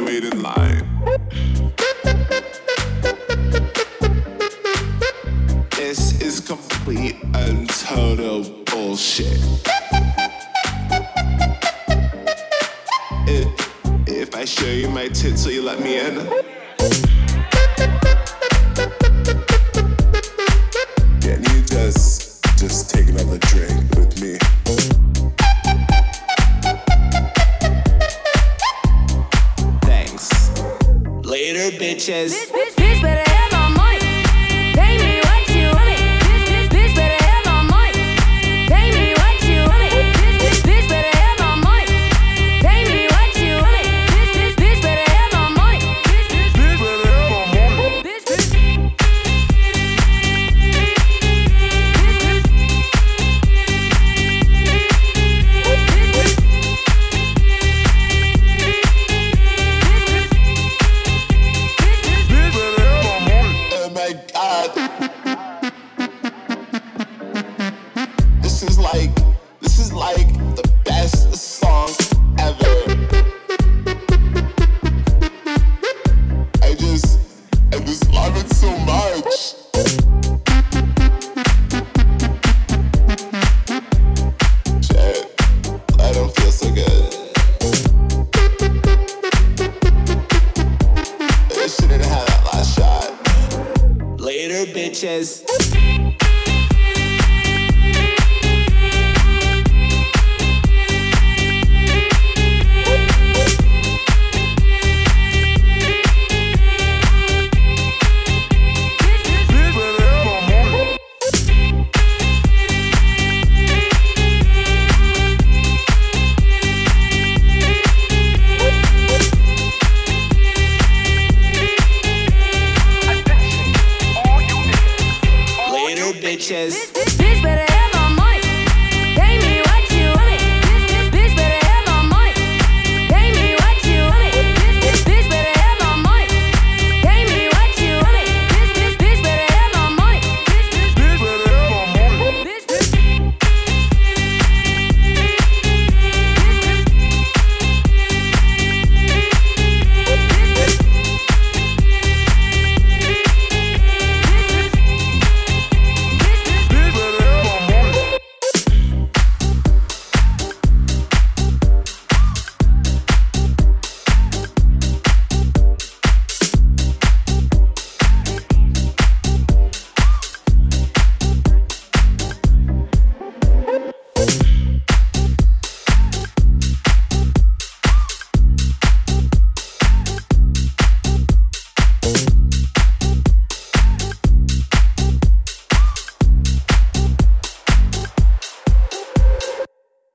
mine. This is complete and total bullshit. If, if I show you my tits, will you let me in? Later, bitches. Bitch, bitch, bitch is like this is like the best song ever. I just I just love it so much. Shit. bitches. Bitch, bitch, bitch better